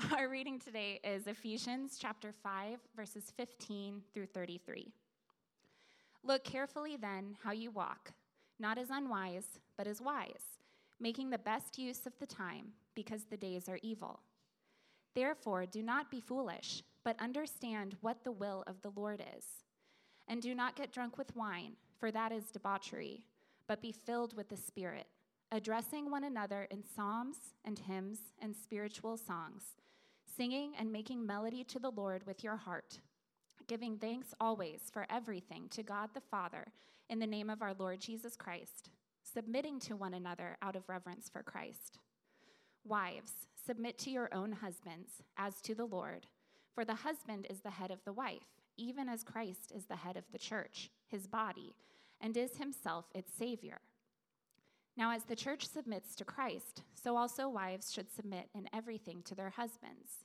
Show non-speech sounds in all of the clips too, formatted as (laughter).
(laughs) Our reading today is Ephesians chapter 5, verses 15 through 33. Look carefully then how you walk, not as unwise, but as wise, making the best use of the time, because the days are evil. Therefore, do not be foolish, but understand what the will of the Lord is. And do not get drunk with wine, for that is debauchery, but be filled with the Spirit, addressing one another in psalms and hymns and spiritual songs, singing and making melody to the Lord with your heart giving thanks always for everything to God the Father in the name of our Lord Jesus Christ, submitting to one another out of reverence for Christ. Wives, submit to your own husbands as to the Lord, for the husband is the head of the wife, even as Christ is the head of the church, his body, and is himself its Savior. Now, as the church submits to Christ, so also wives should submit in everything to their husbands.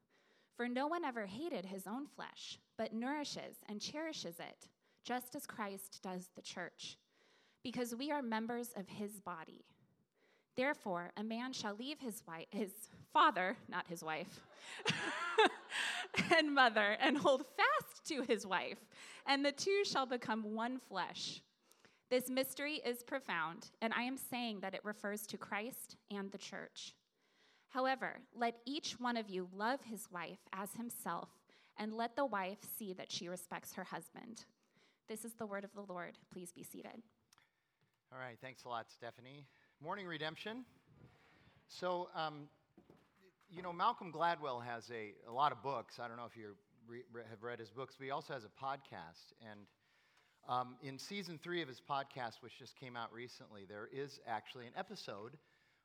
For no one ever hated his own flesh, but nourishes and cherishes it, just as Christ does the church, because we are members of his body. Therefore, a man shall leave his wife, his father, not his wife, (laughs) and mother, and hold fast to his wife, and the two shall become one flesh. This mystery is profound, and I am saying that it refers to Christ and the church. However, let each one of you love his wife as himself, and let the wife see that she respects her husband. This is the word of the Lord. Please be seated. All right, thanks a lot, Stephanie. Morning Redemption. So, um, you know, Malcolm Gladwell has a, a lot of books. I don't know if you re- have read his books, but he also has a podcast. And um, in season three of his podcast, which just came out recently, there is actually an episode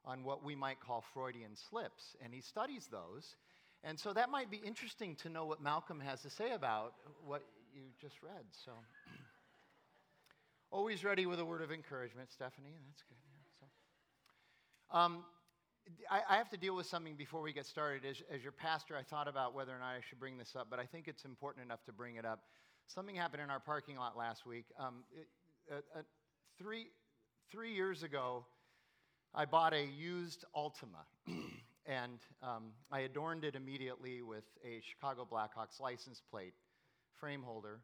on what we might call Freudian slips, and he studies those. And so that might be interesting to know what Malcolm has to say about what you just read. So, (clears throat) always ready with a word of encouragement, Stephanie. That's good. So, um, I, I, have to deal with something before we get started. As, as your pastor, I thought about whether or not I should bring this up, but I think it's important enough to bring it up. Something happened in our parking lot last week. Um, it, uh, uh, three, three years ago, I bought a used Altima, (clears throat) and um, I adorned it immediately with a Chicago Blackhawks license plate frame holder.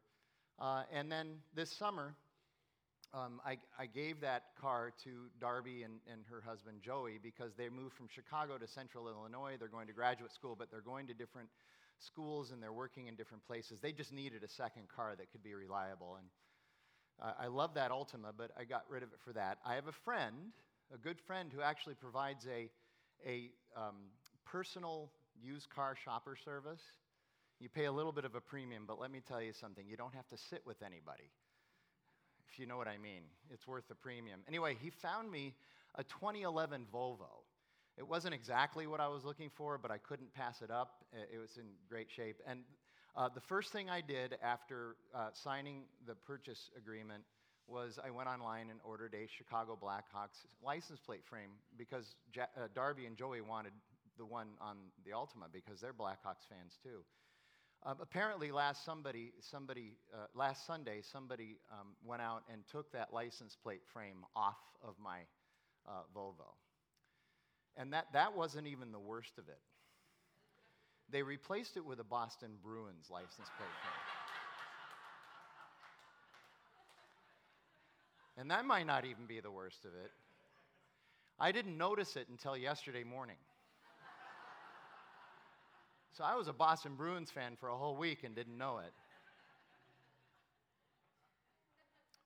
Uh, and then this summer, um, I, I, gave that car to Darby and, and her husband Joey because they moved from Chicago to central Illinois. They're going to graduate school, but they're going to different schools and they're working in different places. They just needed a second car that could be reliable. And uh, I love that Altima, but I got rid of it for that. I have a friend a good friend who actually provides a, a um, personal used car shopper service. You pay a little bit of a premium, but let me tell you something you don't have to sit with anybody, if you know what I mean. It's worth the premium. Anyway, he found me a 2011 Volvo. It wasn't exactly what I was looking for, but I couldn't pass it up. It was in great shape. And uh, the first thing I did after uh, signing the purchase agreement was I went online and ordered a Chicago Blackhawks license plate frame because ja- uh, Darby and Joey wanted the one on the Altima because they're Blackhawks fans too. Uh, apparently, last somebody, somebody, uh, last Sunday, somebody um, went out and took that license plate frame off of my uh, Volvo, and that that wasn't even the worst of it. They replaced it with a Boston Bruins license plate frame. And that might not even be the worst of it. I didn't notice it until yesterday morning. So I was a Boston Bruins fan for a whole week and didn't know it.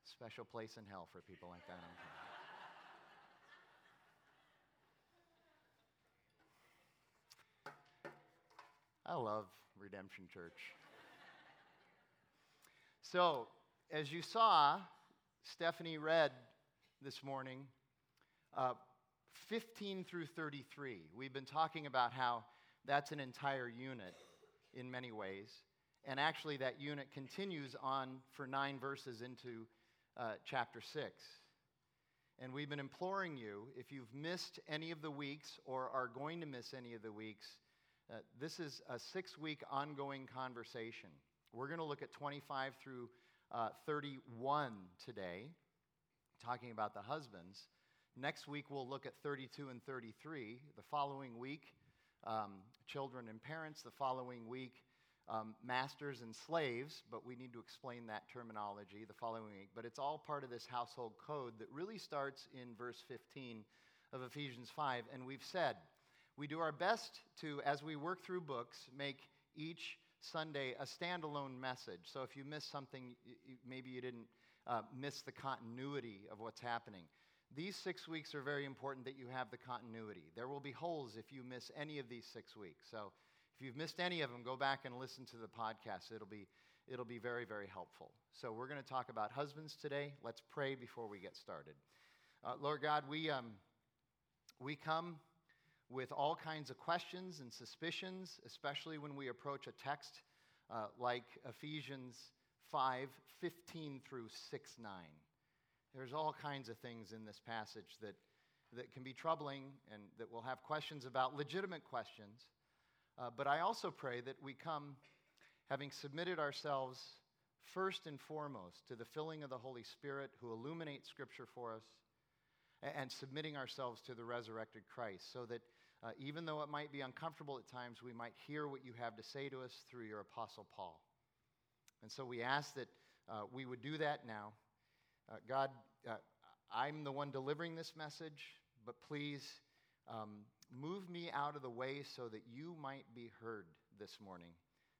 Special place in hell for people like that. I love Redemption Church. So, as you saw, Stephanie read this morning, uh, 15 through 33. We've been talking about how that's an entire unit. in many ways. And actually, that unit continues on for nine verses into uh, chapter 6. And we've been imploring you, if you've missed any of the weeks or are going to miss any of the weeks, uh, this is a six week ongoing conversation. We're going to look at 25 through uh, 31 today, talking about the husbands. Next week, we'll look at 32 and 33. The following week, um, children and parents. The following week, um, masters and slaves, but we need to explain that terminology the following week. But it's all part of this household code that really starts in verse 15 of Ephesians 5. And we've said, we do our best to, as we work through books, make each Sunday a standalone message. So if you miss something, maybe you didn't uh, miss the continuity of what's happening. These six weeks are very important that you have the continuity. There will be holes if you miss any of these six weeks. So if you've missed any of them, go back and listen to the podcast. It'll be, it'll be very, very helpful. So we're going to talk about husbands today. Let's pray before we get started. Uh, Lord God, we, um, we come with all kinds of questions and suspicions, especially when we approach a text uh, like Ephesians 5 15 through 6 9. There's all kinds of things in this passage that, that can be troubling and that we'll have questions about, legitimate questions. Uh, but I also pray that we come having submitted ourselves first and foremost to the filling of the Holy Spirit who illuminates Scripture for us and, and submitting ourselves to the resurrected Christ so that uh, even though it might be uncomfortable at times, we might hear what you have to say to us through your Apostle Paul. And so we ask that uh, we would do that now. Uh, God, uh, I'm the one delivering this message, but please um, move me out of the way so that you might be heard this morning.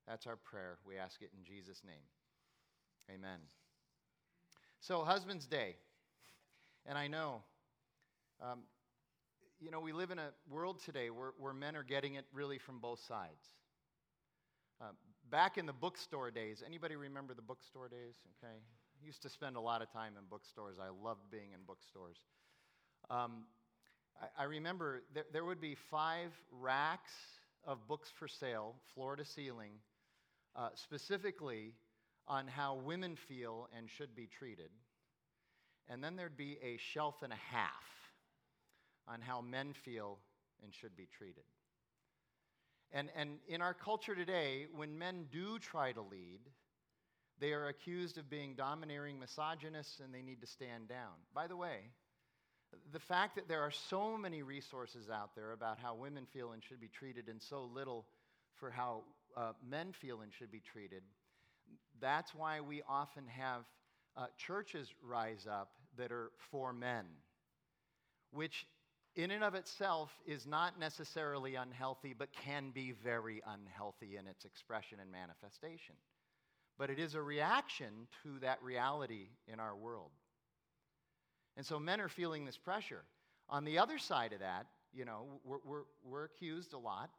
That's our prayer. We ask it in Jesus' name. Amen. So, Husband's Day. And I know, um, you know, we live in a world today where, where men are getting it really from both sides. Uh, back in the bookstore days, anybody remember the bookstore days? Okay, used to spend a lot of time in bookstores. I loved being in bookstores. Um, I, I, remember there, there would be five racks of books for sale, floor to ceiling, uh, specifically on how women feel and should be treated. And then there'd be a shelf and a half on how men feel and should be treated. And, and in our culture today, when men do try to lead, they are accused of being domineering misogynists and they need to stand down. By the way, the fact that there are so many resources out there about how women feel and should be treated and so little for how uh, men feel and should be treated, that's why we often have uh, churches rise up that are for men, which in and of itself is not necessarily unhealthy, but can be very unhealthy in its expression and manifestation but it is a reaction to that reality in our world. And so men are feeling this pressure. On the other side of that, you know, we're, we're, we're accused a lot.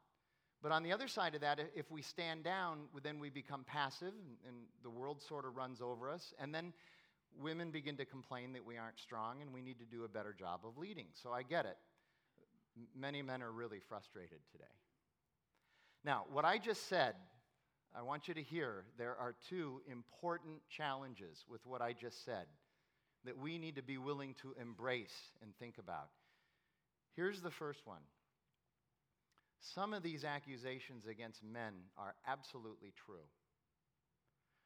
But on the other side of that, if we stand down, then we become passive and, and the world sort of runs over us. And then women begin to complain that we aren't strong and we need to do a better job of leading. So I get it. Many men are really frustrated today. Now, what I just said I want you to hear there are two important challenges with what I just said that we need to be willing to embrace and think about. Here's the first one some of these accusations against men are absolutely true.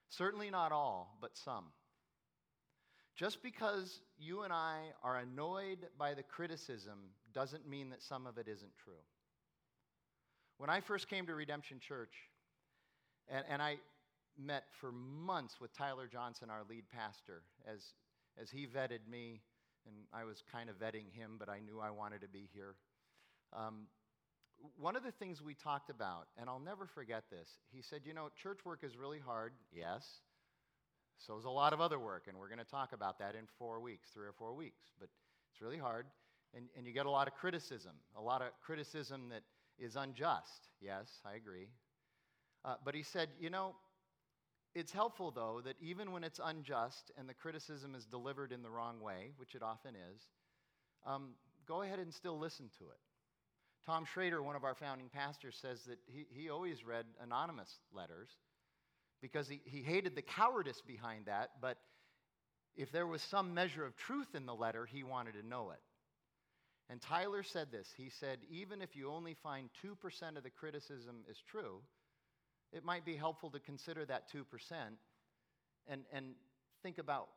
Certainly not all, but some. Just because you and I are annoyed by the criticism doesn't mean that some of it isn't true. When I first came to Redemption Church, and, and I met for months with Tyler Johnson, our lead pastor, as, as he vetted me, and I was kind of vetting him, but I knew I wanted to be here. Um, one of the things we talked about, and I'll never forget this, he said, You know, church work is really hard. Yes. So is a lot of other work, and we're going to talk about that in four weeks, three or four weeks. But it's really hard, and, and you get a lot of criticism, a lot of criticism that is unjust. Yes, I agree. Uh, but he said, you know, it's helpful, though, that even when it's unjust and the criticism is delivered in the wrong way, which it often is, um, go ahead and still listen to it. Tom Schrader, one of our founding pastors, says that he, he always read anonymous letters because he, he hated the cowardice behind that, but if there was some measure of truth in the letter, he wanted to know it. And Tyler said this he said, even if you only find 2% of the criticism is true, it might be helpful to consider that 2% and, and think about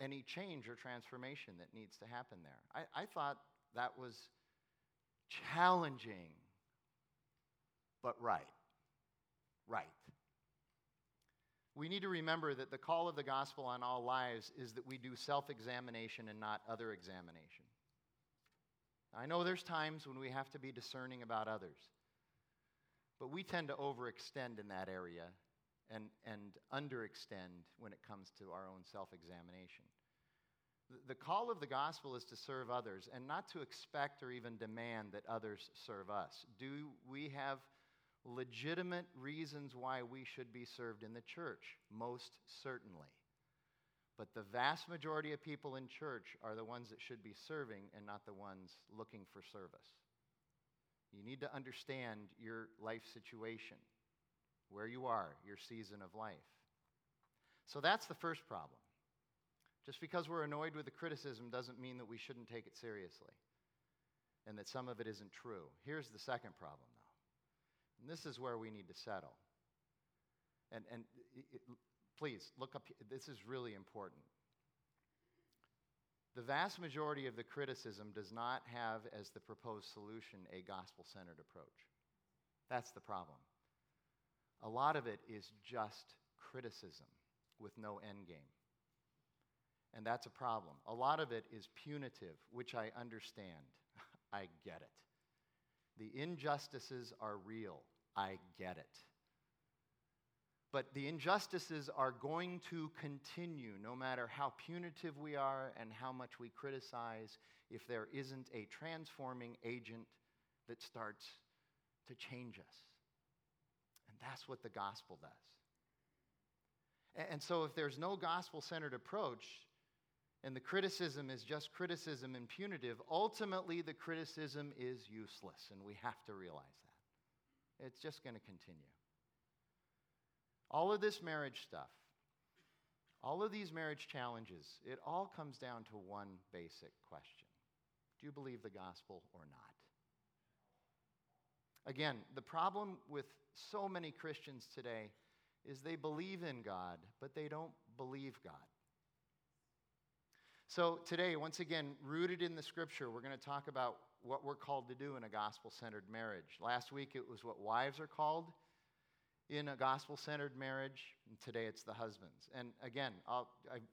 any change or transformation that needs to happen there. I, I thought that was challenging, but right. Right. We need to remember that the call of the gospel on all lives is that we do self examination and not other examination. I know there's times when we have to be discerning about others, but we tend to overextend in that area and, and underextend when it comes to our own self examination. The call of the gospel is to serve others and not to expect or even demand that others serve us. Do we have legitimate reasons why we should be served in the church? Most certainly. But the vast majority of people in church are the ones that should be serving and not the ones looking for service. You need to understand your life situation, where you are, your season of life. So that's the first problem. Just because we're annoyed with the criticism doesn't mean that we shouldn't take it seriously and that some of it isn't true. Here's the second problem. And this is where we need to settle. And, and it, please look up, this is really important. The vast majority of the criticism does not have as the proposed solution a gospel centered approach. That's the problem. A lot of it is just criticism with no end game. And that's a problem. A lot of it is punitive, which I understand. (laughs) I get it. The injustices are real. I get it. But the injustices are going to continue no matter how punitive we are and how much we criticize if there isn't a transforming agent that starts to change us. And that's what the gospel does. And so, if there's no gospel centered approach, and the criticism is just criticism and punitive, ultimately the criticism is useless, and we have to realize that. It's just going to continue. All of this marriage stuff, all of these marriage challenges, it all comes down to one basic question Do you believe the gospel or not? Again, the problem with so many Christians today is they believe in God, but they don't believe God. So, today, once again, rooted in the scripture, we're going to talk about what we're called to do in a gospel centered marriage. Last week, it was what wives are called in a gospel centered marriage, and today it's the husbands. And again, I,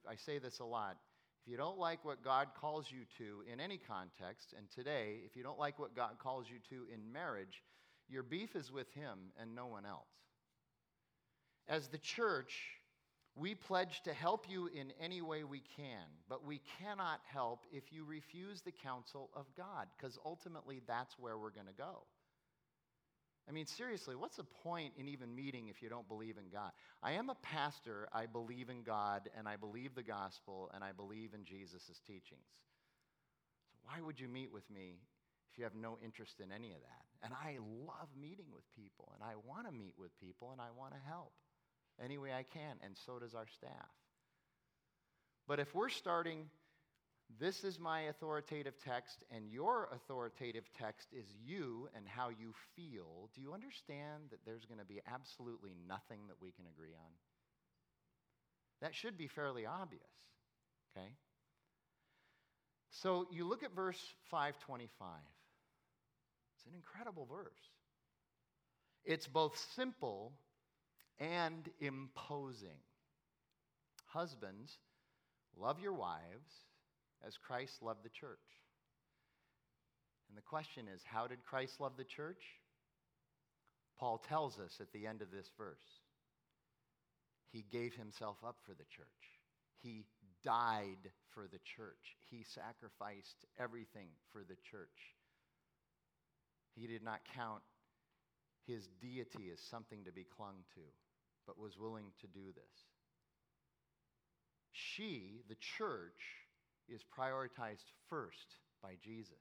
I say this a lot. If you don't like what God calls you to in any context, and today, if you don't like what God calls you to in marriage, your beef is with Him and no one else. As the church, we pledge to help you in any way we can, but we cannot help if you refuse the counsel of God, because ultimately that's where we're going to go. I mean, seriously, what's the point in even meeting if you don't believe in God? I am a pastor. I believe in God, and I believe the gospel, and I believe in Jesus' teachings. So, why would you meet with me if you have no interest in any of that? And I love meeting with people, and I want to meet with people, and I want to help any way I can, and so does our staff. But if we're starting this is my authoritative text, and your authoritative text is you and how you feel. Do you understand that there's going to be absolutely nothing that we can agree on? That should be fairly obvious, okay? So you look at verse 525. It's an incredible verse. It's both simple and imposing. Husbands, love your wives as Christ loved the church. And the question is how did Christ love the church? Paul tells us at the end of this verse. He gave himself up for the church. He died for the church. He sacrificed everything for the church. He did not count his deity as something to be clung to, but was willing to do this. She, the church, is prioritized first by Jesus.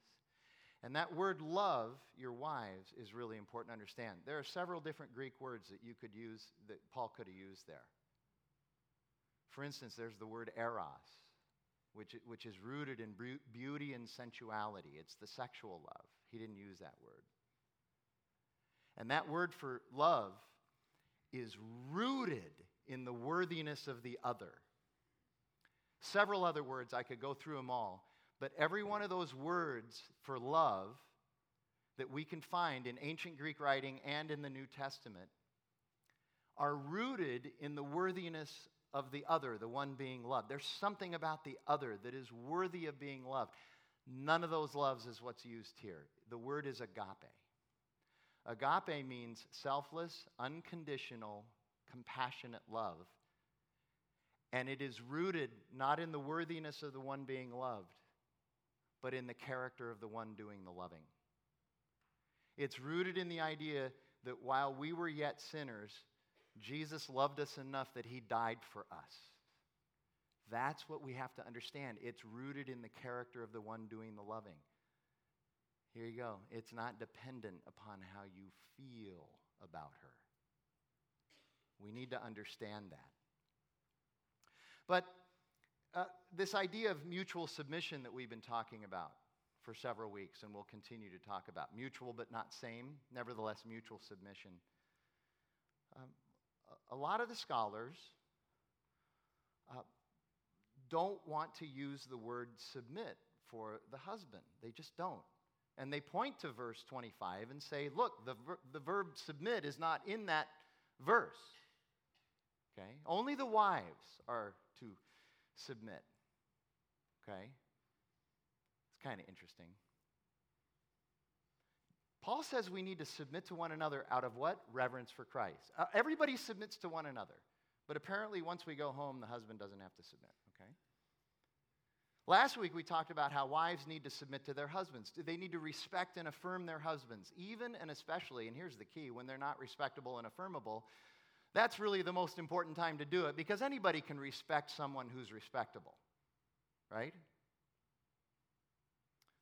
And that word love your wives is really important to understand. There are several different Greek words that you could use, that Paul could have used there. For instance, there's the word eros, which, which is rooted in beauty and sensuality. It's the sexual love. He didn't use that word. And that word for love is rooted in the worthiness of the other. Several other words, I could go through them all, but every one of those words for love that we can find in ancient Greek writing and in the New Testament are rooted in the worthiness of the other, the one being loved. There's something about the other that is worthy of being loved. None of those loves is what's used here. The word is agape. Agape means selfless, unconditional, compassionate love. And it is rooted not in the worthiness of the one being loved, but in the character of the one doing the loving. It's rooted in the idea that while we were yet sinners, Jesus loved us enough that he died for us. That's what we have to understand. It's rooted in the character of the one doing the loving. Here you go. It's not dependent upon how you feel about her. We need to understand that. But uh, this idea of mutual submission that we've been talking about for several weeks and we'll continue to talk about mutual but not same, nevertheless, mutual submission. Um, a lot of the scholars uh, don't want to use the word submit for the husband, they just don't. And they point to verse 25 and say, look, the, ver- the verb submit is not in that verse. Okay? Only the wives are to submit. Okay? It's kind of interesting. Paul says we need to submit to one another out of what? Reverence for Christ. Uh, everybody submits to one another. But apparently, once we go home, the husband doesn't have to submit. Last week we talked about how wives need to submit to their husbands. They need to respect and affirm their husbands, even and especially, and here's the key when they're not respectable and affirmable. That's really the most important time to do it because anybody can respect someone who's respectable, right?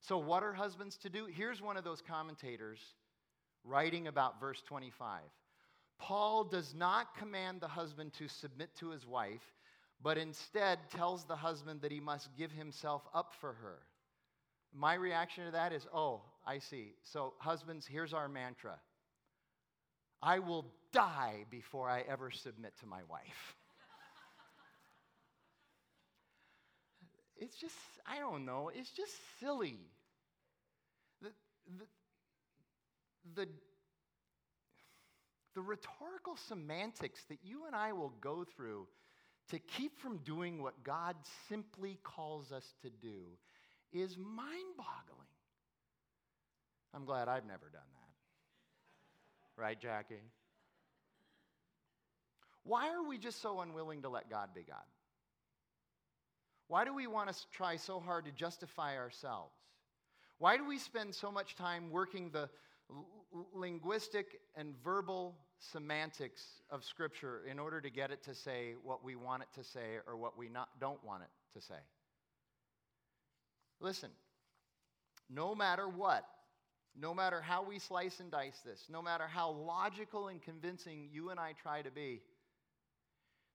So, what are husbands to do? Here's one of those commentators writing about verse 25. Paul does not command the husband to submit to his wife but instead tells the husband that he must give himself up for her. My reaction to that is, oh, I see. So, husbands, here's our mantra I will die before I ever submit to my wife. it's just, I don't know, it's just silly. The, the, the, the rhetorical semantics that you and I will go through to keep from doing what God simply calls us to do is mind boggling. I'm glad I've never done that. Right, Jackie? Why are we just so unwilling to let God be God? Why do we want to try so hard to justify ourselves? Why do we spend so much time working the linguistic and verbal semantics of Scripture in order to get it to say what we want it to say or what we not, don't want it to say. Listen, no matter what, no matter how we slice and dice this, no matter how logical and convincing you and I try to be,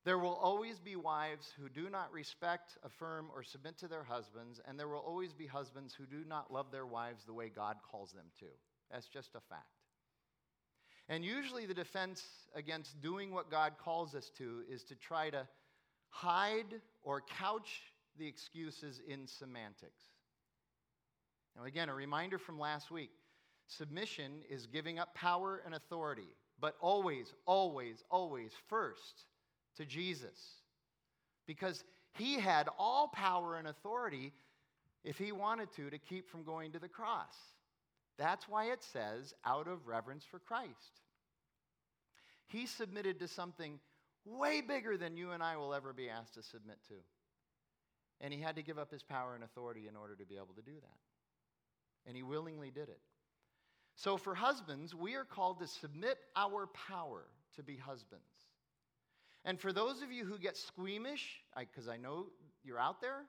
there will always be wives who do not respect, affirm, or submit to their husbands, and there will always be husbands who do not love their wives the way God calls them to. That's just a fact. And usually, the defense against doing what God calls us to is to try to hide or couch the excuses in semantics. Now, again, a reminder from last week submission is giving up power and authority, but always, always, always first to Jesus. Because he had all power and authority if he wanted to to keep from going to the cross. That's why it says, out of reverence for Christ. He submitted to something way bigger than you and I will ever be asked to submit to. And he had to give up his power and authority in order to be able to do that. And he willingly did it. So, for husbands, we are called to submit our power to be husbands. And for those of you who get squeamish, because I, I know you're out there,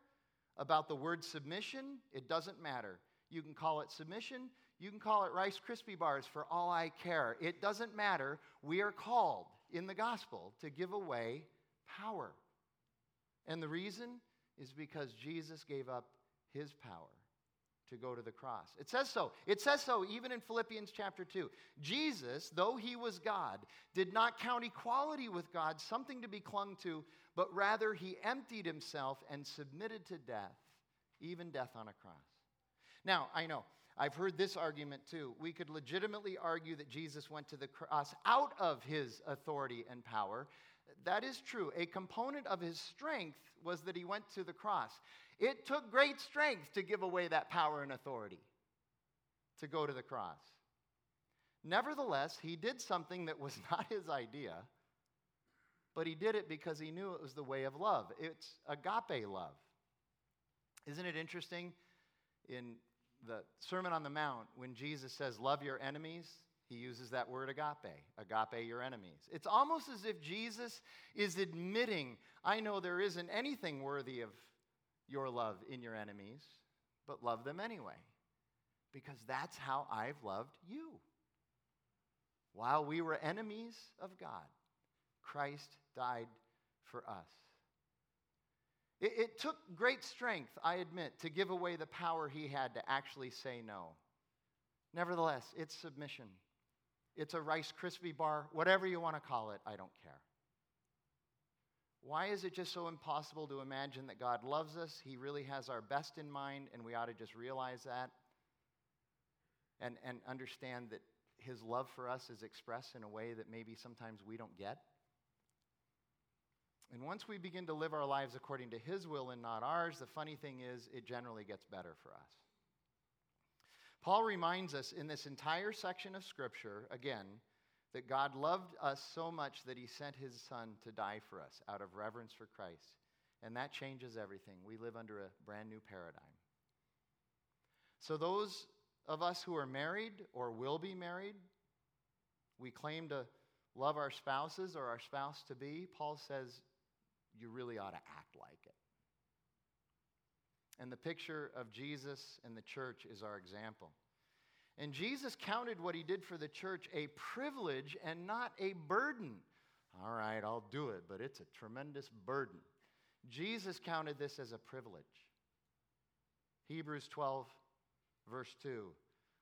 about the word submission, it doesn't matter. You can call it submission. You can call it Rice Krispie bars for all I care. It doesn't matter. We are called in the gospel to give away power. And the reason is because Jesus gave up his power to go to the cross. It says so. It says so even in Philippians chapter 2. Jesus, though he was God, did not count equality with God something to be clung to, but rather he emptied himself and submitted to death, even death on a cross. Now, I know. I've heard this argument too. We could legitimately argue that Jesus went to the cross out of his authority and power. That is true. A component of his strength was that he went to the cross. It took great strength to give away that power and authority to go to the cross. Nevertheless, he did something that was (laughs) not his idea, but he did it because he knew it was the way of love. It's agape love. Isn't it interesting in the Sermon on the Mount when Jesus says, Love your enemies? He uses that word agape, agape your enemies. It's almost as if Jesus is admitting, I know there isn't anything worthy of your love in your enemies, but love them anyway, because that's how I've loved you. While we were enemies of God, Christ died for us. It, it, took great strength, I admit, to give away the power he had to actually say no. Nevertheless, it's submission. It's a Rice Krispie bar, whatever you want to call it, I don't care. Why is it just so impossible to imagine that God loves us? He really has our best in mind, and we ought to just realize that and, and understand that His love for us is expressed in a way that maybe sometimes we don't get. And once we begin to live our lives according to His will and not ours, the funny thing is, it generally gets better for us. Paul reminds us in this entire section of Scripture, again, that God loved us so much that he sent his son to die for us out of reverence for Christ. And that changes everything. We live under a brand new paradigm. So, those of us who are married or will be married, we claim to love our spouses or our spouse to be. Paul says you really ought to act like it. And the picture of Jesus and the church is our example. And Jesus counted what he did for the church a privilege and not a burden. All right, I'll do it, but it's a tremendous burden. Jesus counted this as a privilege. Hebrews 12, verse 2.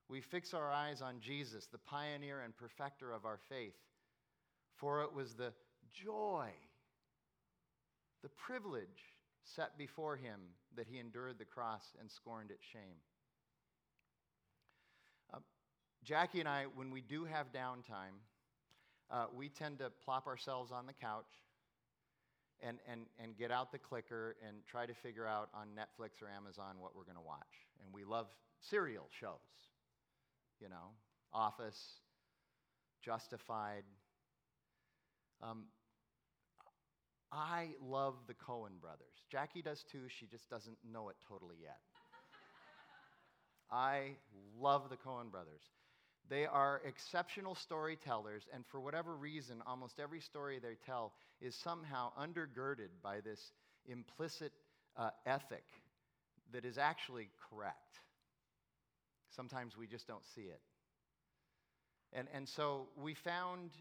We fix our eyes on Jesus, the pioneer and perfecter of our faith, for it was the joy, the privilege set before him that he endured the cross and scorned its shame. Jackie and I, when we do have downtime, uh, we tend to plop ourselves on the couch and, and, and get out the clicker and try to figure out on Netflix or Amazon what we're going to watch. And we love serial shows, you know, Office, Justified. Um, I love the Coen brothers. Jackie does too, she just doesn't know it totally yet. I love the Coen brothers. They are exceptional storytellers, and for whatever reason, almost every story they tell is somehow undergirded by this implicit uh, ethic that is actually correct. Sometimes we just don't see it. And, and so we found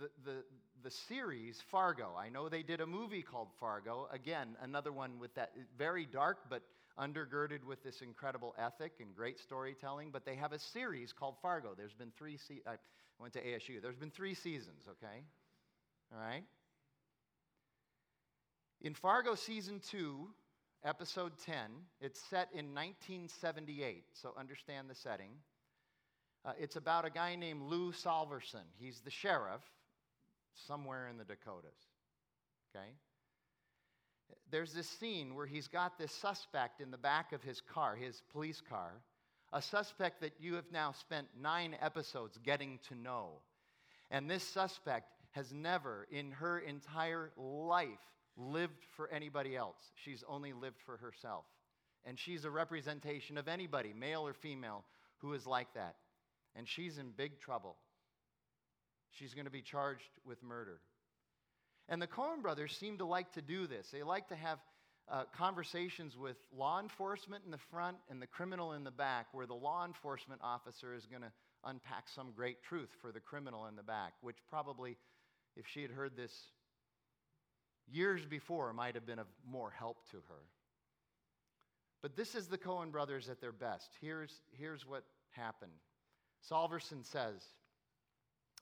the, the, the series Fargo. I know they did a movie called Fargo. Again, another one with that very dark but undergirded with this incredible ethic and great storytelling, but they have a series called Fargo. There's been three, se- I went to ASU. There's been three seasons, okay? All right? In Fargo season two, episode 10, it's set in 1978, so understand the setting. Uh, it's about a guy named Lou Solverson. He's the sheriff somewhere in the Dakotas, okay? there's this scene where he's got this suspect in the back of his car, his police car, a suspect that you have now spent nine episodes getting to know. And this suspect has never, in her entire life, lived for anybody else. She's only lived for herself. And she's a representation of anybody, male or female, who is like that. And she's in big trouble. She's going to be charged with murder. And the Coen brothers seem to like to do this. They like to have uh, conversations with law enforcement in the front and the criminal in the back, where the law enforcement officer is going to unpack some great truth for the criminal in the back, which probably, if she had heard this years before, might have been of more help to her. But this is the Coen brothers at their best. Here's, here's what happened. Solverson says,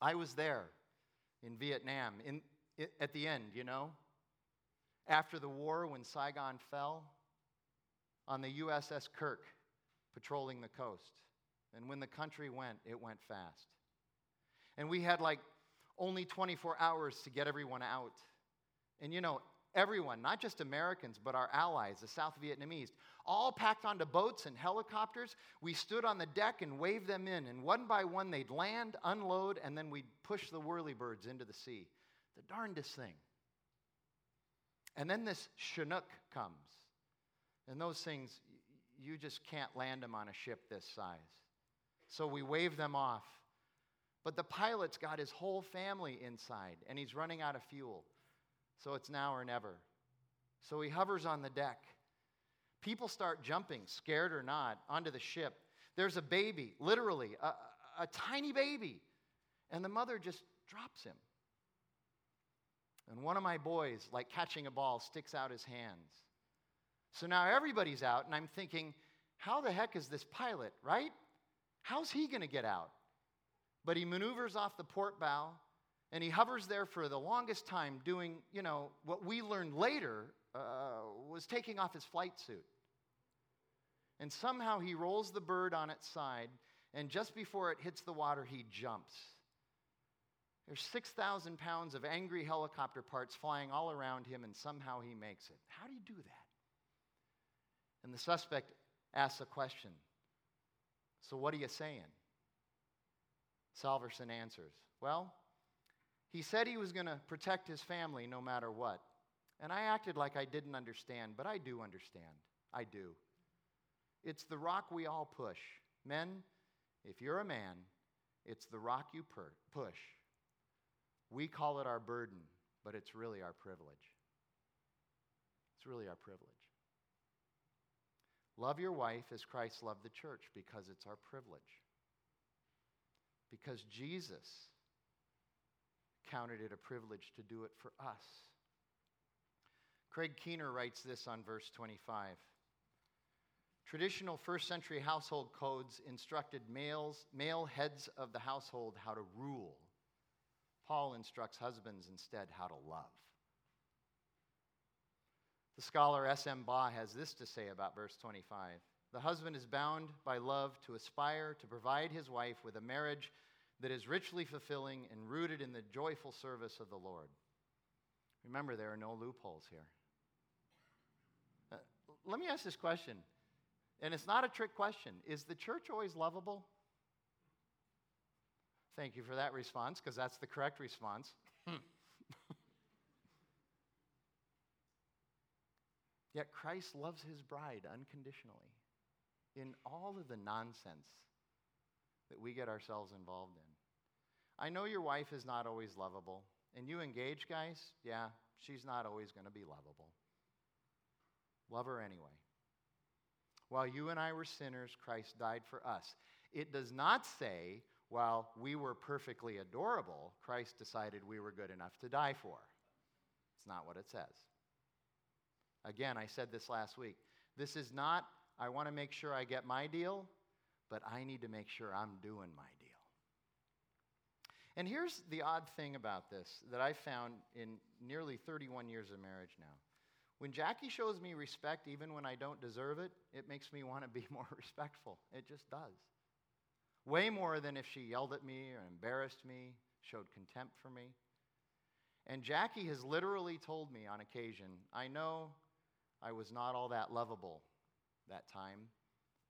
I was there in Vietnam in, at the end, you know, after the war when Saigon fell, on the USS Kirk patrolling the coast. And when the country went, it went fast. And we had like only 24 hours to get everyone out. And you know, everyone, not just Americans, but our allies, the South Vietnamese, all packed onto boats and helicopters. We stood on the deck and waved them in, and one by one they'd land, unload, and then we'd push the whirlybirds into the sea. The darndest thing. And then this Chinook comes. And those things, you just can't land them on a ship this size. So we wave them off. But the pilot's got his whole family inside, and he's running out of fuel. So it's now or never. So he hovers on the deck. People start jumping, scared or not, onto the ship. There's a baby, literally, a, a tiny baby. And the mother just drops him. And one of my boys, like catching a ball, sticks out his hands. So now everybody's out, and I'm thinking, how the heck is this pilot, right? How's he going to get out? But he maneuvers off the port bow, and he hovers there for the longest time doing, you know, what we learned later uh, was taking off his flight suit. And somehow he rolls the bird on its side, and just before it hits the water, he jumps. There's 6,000 pounds of angry helicopter parts flying all around him, and somehow he makes it. How do you do that? And the suspect asks a question So, what are you saying? Solverson answers, Well, he said he was going to protect his family no matter what. And I acted like I didn't understand, but I do understand. I do. It's the rock we all push. Men, if you're a man, it's the rock you per- push. We call it our burden, but it's really our privilege. It's really our privilege. Love your wife as Christ loved the church because it's our privilege. Because Jesus counted it a privilege to do it for us. Craig Keener writes this on verse 25. Traditional first century household codes instructed males, male heads of the household how to rule. Paul instructs husbands instead how to love. The scholar S.M. Baugh has this to say about verse 25 The husband is bound by love to aspire to provide his wife with a marriage that is richly fulfilling and rooted in the joyful service of the Lord. Remember, there are no loopholes here. Uh, let me ask this question, and it's not a trick question Is the church always lovable? Thank you for that response, because that's the correct response. (laughs) Yet Christ loves his bride unconditionally in all of the nonsense that we get ourselves involved in. I know your wife is not always lovable, and you engage guys, yeah, she's not always going to be lovable. Love her anyway. While you and I were sinners, Christ died for us. It does not say, while we were perfectly adorable, Christ decided we were good enough to die for. It's not what it says. Again, I said this last week. This is not, I want to make sure I get my deal, but I need to make sure I'm doing my deal. And here's the odd thing about this that I found in nearly 31 years of marriage now. When Jackie shows me respect, even when I don't deserve it, it makes me (laughs) want to be more respectful. It just does. Way more than if she yelled at me or embarrassed me, showed contempt for me. And Jackie has literally told me on occasion, I know I was not all that lovable that time,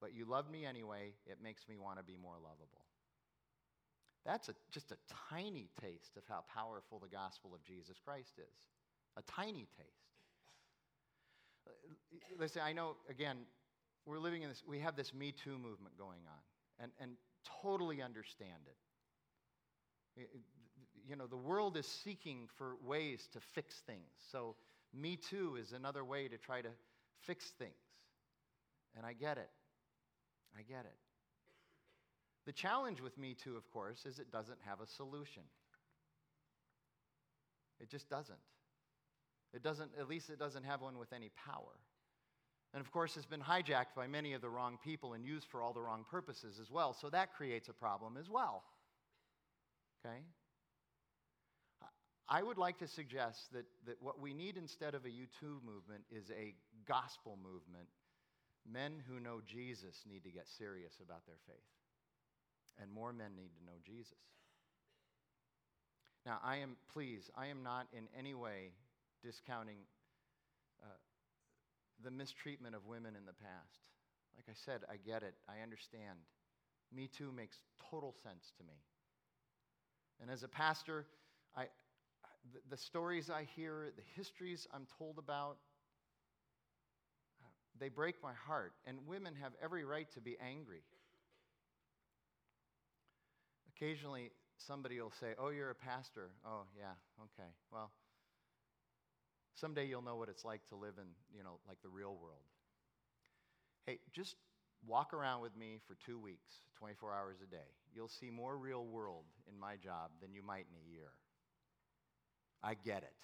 but you loved me anyway. It makes me want to be more lovable. That's a, just a tiny taste of how powerful the gospel of Jesus Christ is. A tiny taste. Listen, I know, again, we're living in this, we have this Me Too movement going on, and, and totally understand it. You know, the world is seeking for ways to fix things. So Me Too is another way to try to fix things. And I get it. I get it. The challenge with Me Too, of course, is it doesn't have a solution. It just doesn't. It doesn't, at least it doesn't have one with any power. And of course, it's been hijacked by many of the wrong people and used for all the wrong purposes as well. So that creates a problem as well. Okay? I would like to suggest that, that what we need instead of a U2 movement is a gospel movement. Men who know Jesus need to get serious about their faith, and more men need to know Jesus. Now, I am, please, I am not in any way discounting uh, the mistreatment of women in the past. Like I said, I get it, I understand. Me Too makes total sense to me. And as a pastor, I, the, the stories I hear, the histories I'm told about, uh, they break my heart. And women have every right to be angry. Occasionally, somebody will say, Oh, you're a pastor. Oh, yeah, okay. Well, someday you'll know what it's like to live in, you know, like the real world. Hey, just walk around with me for two weeks, 24 hours a day. You'll see more real world in my job than you might in a year. I get it.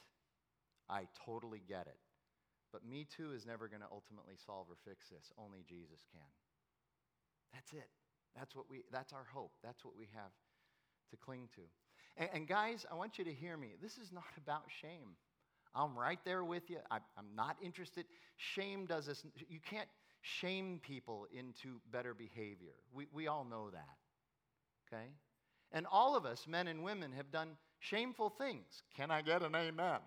I totally get it. But Me Too is never going to ultimately solve or fix this. Only Jesus can. That's it. That's what we that's our hope. That's what we have to cling to. And, and guys, I want you to hear me. This is not (laughs) about shame. I'm right there with you. I, I'm not interested. Shame does this. You can't shame people into better behavior. We, we all know that. Okay? And all of us, men and women, have done shameful things. Can I get an amen?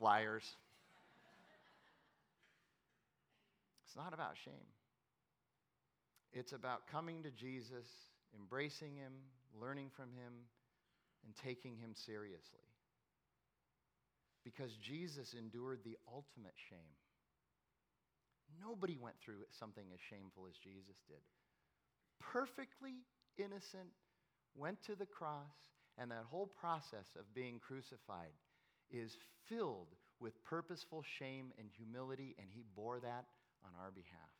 Liars. (laughs) It's not about shame. It's about coming to Jesus, embracing Him, learning from Him, and taking Him seriously. Because Jesus endured the ultimate shame. Nobody went through something as shameful as Jesus did. Perfectly innocent, went to the cross, and that whole process of being crucified is filled with purposeful shame and humility, and he bore that on our behalf.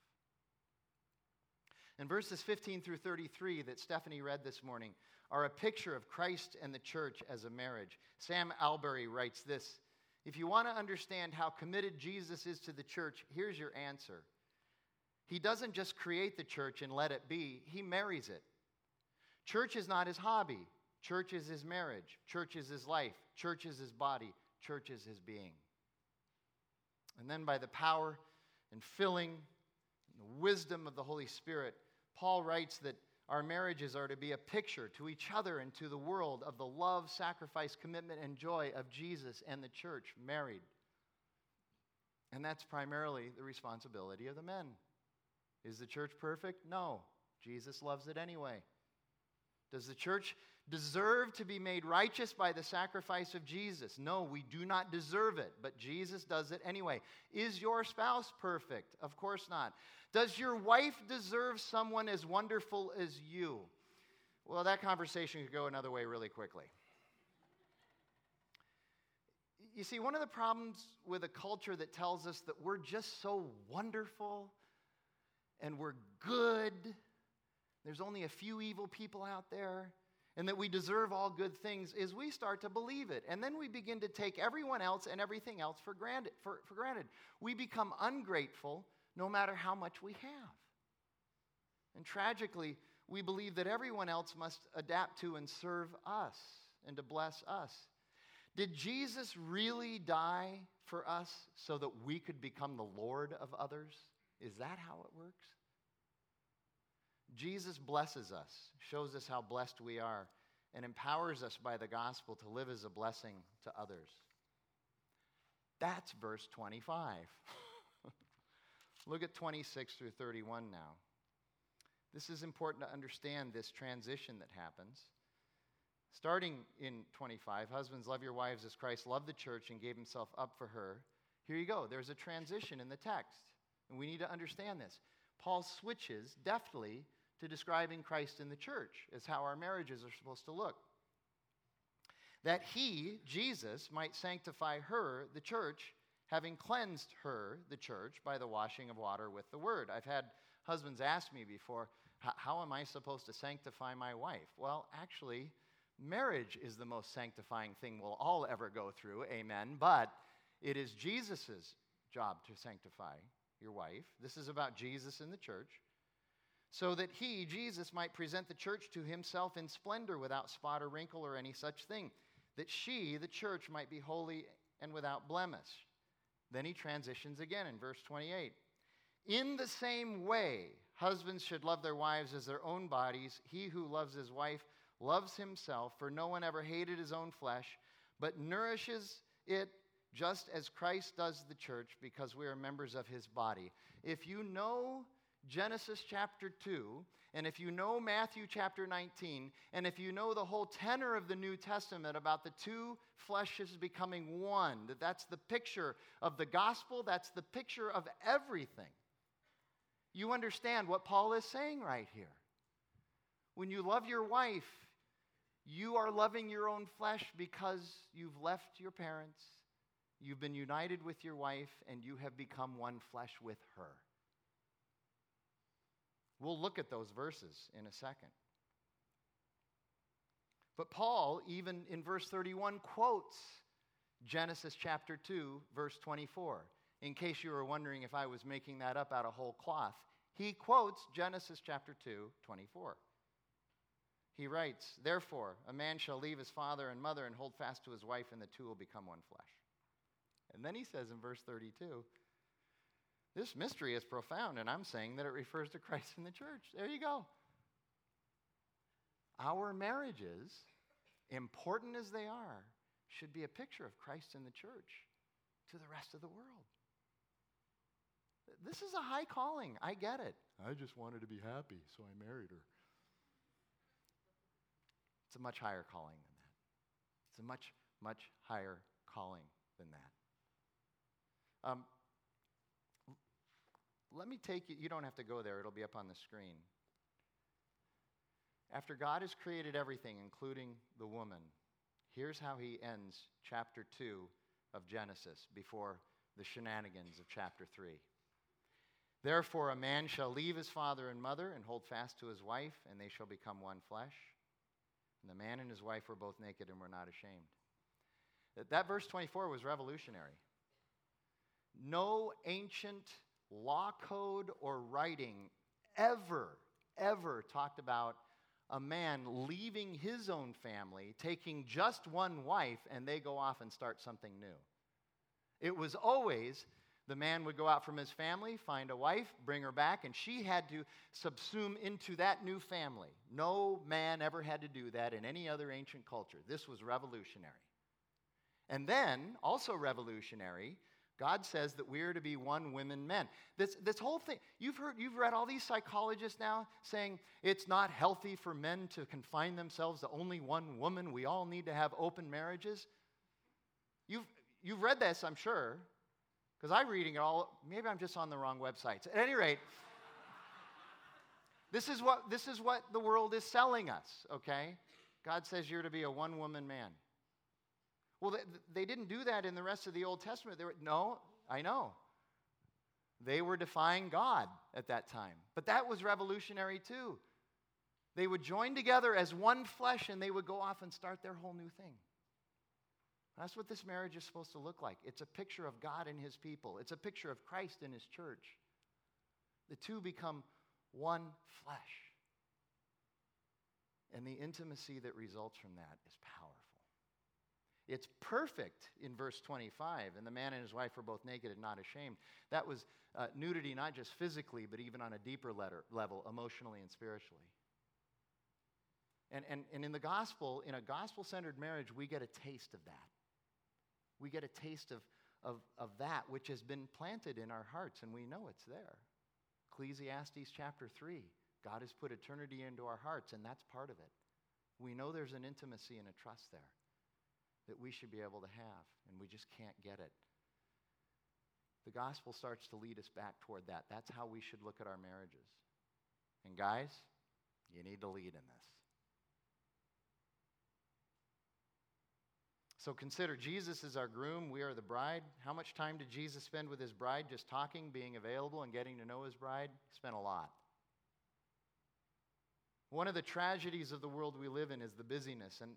And verses 15 through 33 that Stephanie read this morning are a picture of Christ and the church as a marriage. Sam Allberry writes this If you want to understand how committed Jesus is to the church, here's your answer. He doesn't just create the church and let it be, he marries it. Church is not his hobby, church is his marriage, church is his life, church is his body, church is his being. And then by the power and filling and the wisdom of the Holy Spirit, Paul writes that our marriages are to be a picture to each other and to the world of the love, sacrifice, commitment, and joy of Jesus and the church married. And that's primarily the responsibility of the men. Is the church perfect? No. Jesus loves it anyway. Does the church deserve to be made righteous by the sacrifice of Jesus? No, we do not deserve it, but Jesus does it anyway. Is your spouse perfect? Of course not. Does your wife deserve someone as wonderful as you? Well, that conversation could go another way really quickly. You see, one of the problems with a culture that tells us that we're just so wonderful and we're good, there's only a few evil people out there, and that we deserve all good things is we start to believe it. And then we begin to take everyone else and everything else for granted. For, for granted. We become ungrateful no matter how much we have. And tragically, we believe that everyone else must adapt to and serve us and to bless us. Did Jesus really die for us so that we could become the Lord of others? Is that how it works? Jesus blesses us, shows us how blessed we are, and empowers us by the gospel to live as a blessing to others. That's verse 25. (laughs) Look at 26 through 31 now. This is important to understand this transition that happens. Starting in 25, husbands, love your wives as Christ loved the church and gave himself up for her. Here you go. There's a transition in the text, and we need to understand this. Paul switches deftly to describing Christ in the church as how our marriages are supposed to look. that he, Jesus, might sanctify her, the church, having cleansed her, the church, by the washing of water with the word. I've had husbands ask me before, how am I supposed to sanctify my wife? Well, actually, marriage is the most sanctifying thing we'll all ever go through, amen. But it is Jesus' job to sanctify your wife. This is about Jesus in the church. So that he, Jesus, might present the church to himself in splendor without spot or wrinkle or any such thing, that she, the church, might be holy and without blemish. Then he transitions again in verse 28. In the same way, husbands should love their wives as their own bodies. He who loves his wife loves himself, for no one ever hated his own flesh, but nourishes it just as Christ does the church, because we are members of his body. If you know Genesis chapter 2, and if you know Matthew chapter 19, and if you know the whole tenor of the New Testament about the two fleshes becoming one, that that's the picture of the gospel, that's the picture of everything. You understand what Paul is saying right here. When you love your wife, you are loving your own flesh because you've left your parents, you've been united with your wife, and you have become one flesh with her. We'll look at those verses in a second. But Paul, even in verse 31, quotes Genesis chapter 2, verse 24. In case you were wondering if I was making that up out of whole cloth, he quotes Genesis chapter 2, 24. He writes, Therefore, a man shall leave his father and mother and hold fast to his wife, and the two will become one flesh. And then he says in verse 32, this mystery is profound, and I'm saying that it refers to Christ in the church. There you go. Our marriages, important as they are, should be a picture of Christ in the church to the rest of the world. This is a high calling. I get it. I just wanted to be happy, so I married her. It's a much higher calling than that. It's a much, much higher calling than that. Um, let me take you, you don't have to go there, it'll be up on the screen. After God has created everything, including the woman, here's how he ends chapter 2 of Genesis before the shenanigans of chapter 3. Therefore, a man shall leave his father and mother and hold fast to his wife, and they shall become one flesh. And the man and his wife were both naked and were not ashamed. That, that verse 24 was revolutionary. No ancient law code or writing ever, ever talked about a man leaving his own family, taking just one wife, and they go off and start something new. It was always the man would go out from his family, find a wife, bring her back, and she had to subsume into that new family. No man ever had to do that in any other ancient culture. This was revolutionary. And then, also revolutionary, God says that we are to be one women men. This, this whole thing, you've heard, you've read all these psychologists now saying it's not healthy for men to confine themselves to only one woman. We all need to have open marriages. You've, you've read this, I'm sure, because I'm reading it all. Maybe I'm just on the wrong websites. At any rate, this is what this is what the world is selling us, okay? God says you're to be a one woman man. Well, they, they didn't do that in the rest of the Old Testament. They were, no, I know. They were defying God at that time. But that was revolutionary too. They would join together as one flesh and they would go off and start their whole new thing. That's what this marriage is supposed to look like. It's a picture of God and His people, it's a picture of Christ and His church. The two become one flesh. And the intimacy that results from that is powerful. It's perfect in verse 25. And the man and his wife were both naked and not ashamed. That was uh, nudity, not just physically, but even on a deeper letter, level, emotionally and spiritually. And, and, and in the gospel, in a gospel centered marriage, we get a taste of that. We get a taste of, of, of that which has been planted in our hearts, and we know it's there. Ecclesiastes chapter 3 God has put eternity into our hearts, and that's part of it. We know there's an intimacy and a trust there that we should be able to have, and we just can't get it. The gospel starts to lead us back toward that. That's how we should look at our marriages. And guys, you need to lead in this. So consider Jesus is our groom, we are the bride. How much time did Jesus spend with his bride just talking, being available, and getting to know his bride? He spent a lot. One of the tragedies of the world we live in is the busyness. And,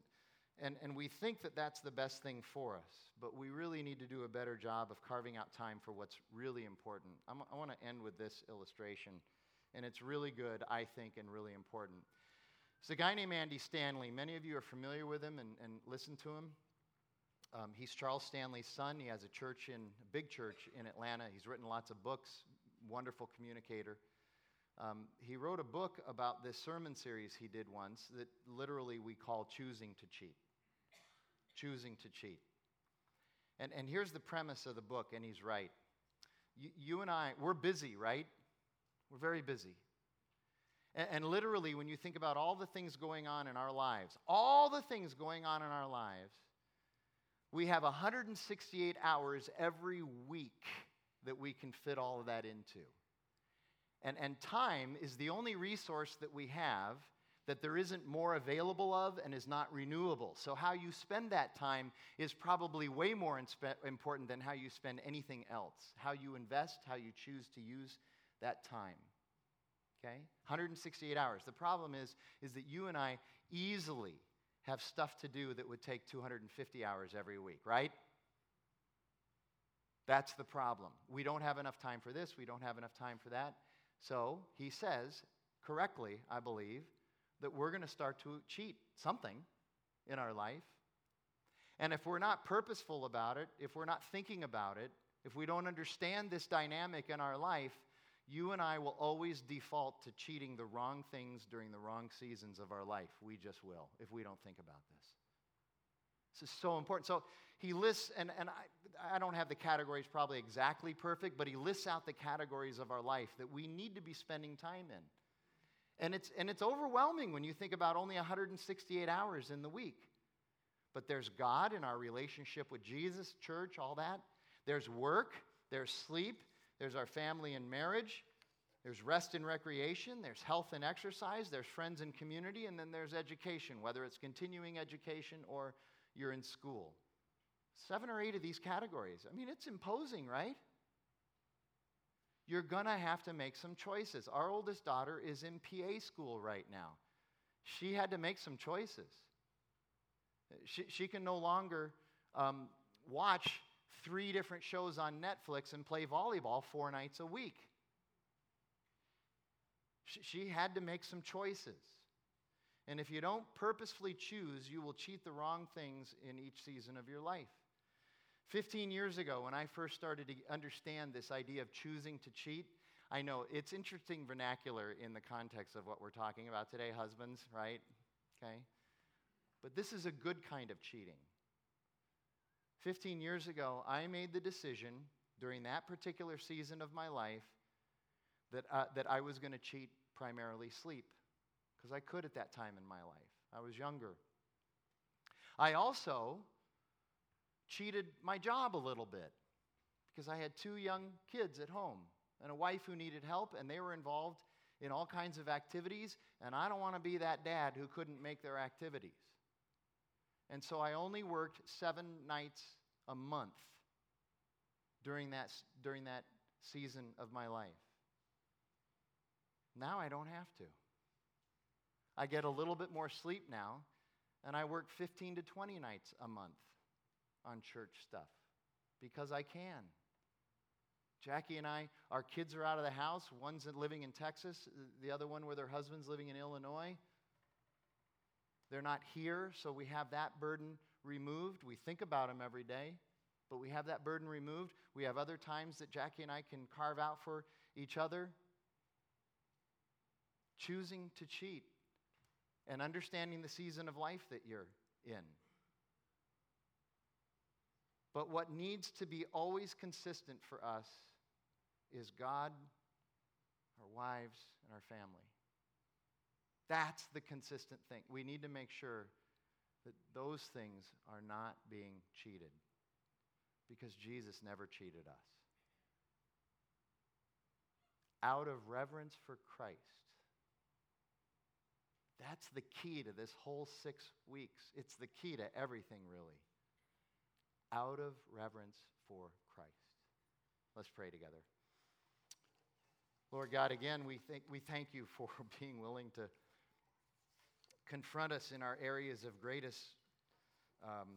and, and we think that that's the best thing for us, but we really need to do a better job of carving out time for what's really important. I'm, i want to end with this illustration, and it's really good, I think, and really important. It's a guy named Andy Stanley. Many of you are familiar with him and, and listen to him. Um, he's Charles Stanley's son. He has a church in a big church in Atlanta. He's written lots of books. Wonderful communicator. Um, he wrote a book about this sermon series he did once that literally we call Choosing to Cheat. Choosing to Cheat. And, and here's the premise of the book, and he's right. You, you and I, we're busy, right? We're very busy. And, and literally, when you think about all the things going on in our lives, all the things going on in our lives, we have 168 hours every week that we can fit all of that into. And, and time is the only resource that we have that there isn't more available of and is not renewable. So, how you spend that time is probably way more inspe- important than how you spend anything else. How you invest, how you choose to use that time. Okay? 168 hours. The problem is, is that you and I easily have stuff to do that would take 250 hours every week, right? That's the problem. We don't have enough time for this, we don't have enough time for that. So he says, correctly, I believe, that we're going to start to cheat something in our life. And if we're not purposeful about it, if we're not thinking about it, if we don't understand this dynamic in our life, you and I will always default to cheating the wrong things during the wrong seasons of our life. We just will if we don't think about this. This is so important. So he lists, and, and I, I don't have the categories probably exactly perfect, but he lists out the categories of our life that we need to be spending time in. And it's, and it's overwhelming when you think about only 168 hours in the week. But there's God in our relationship with Jesus, church, all that. There's work, there's sleep, there's our family and marriage, there's rest and recreation, there's health and exercise, there's friends and community, and then there's education, whether it's continuing education or you're in school. Seven or eight of these categories. I mean, it's imposing, right? You're going to have to make some choices. Our oldest daughter is in PA school right now. She had to make some choices. She, she can no longer um, watch three different shows on Netflix and play volleyball four nights a week. She, she had to make some choices. And if you don't purposefully choose, you will cheat the wrong things in each season of your life. 15 years ago, when I first started to understand this idea of choosing to cheat, I know it's interesting vernacular in the context of what we're talking about today, husbands, right? Okay? But this is a good kind of cheating. 15 years ago, I made the decision during that particular season of my life that, uh, that I was going to cheat primarily sleep because I could at that time in my life. I was younger. I also cheated my job a little bit because I had two young kids at home and a wife who needed help, and they were involved in all kinds of activities, and I don't want to be that dad who couldn't make their activities. And so I only worked seven nights a month during that, during that season of my life. Now I don't have to. I get a little bit more sleep now, and I work 15 to 20 nights a month on church stuff because I can. Jackie and I, our kids are out of the house. One's living in Texas, the other one with her husband's living in Illinois. They're not here, so we have that burden removed. We think about them every day, but we have that burden removed. We have other times that Jackie and I can carve out for each other. Choosing to cheat and understanding the season of life that you're in. But what needs to be always consistent for us is God, our wives, and our family. That's the consistent thing. We need to make sure that those things are not being cheated because Jesus never cheated us. Out of reverence for Christ, that's the key to this whole six weeks. It's the key to everything, really. Out of reverence for Christ. Let's pray together. Lord God, again, we, think, we thank you for (laughs) being willing to confront us in our areas of greatest um,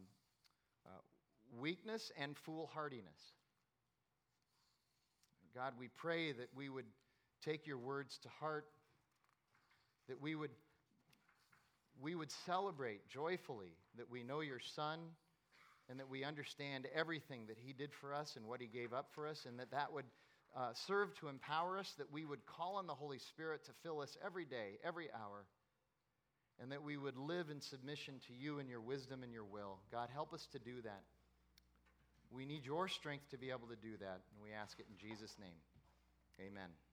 uh, weakness and foolhardiness. God, we pray that we would take your words to heart, that we would, we would celebrate joyfully that we know your Son and that we understand everything that he did for us and what he gave up for us, and that that would uh, serve to empower us, that we would call on the Holy Spirit to fill us every day, every hour, and that we would live in submission to you and your wisdom and your will. God, help us to do that. We need your strength to be able to do that, and we ask it in Jesus' name. Amen.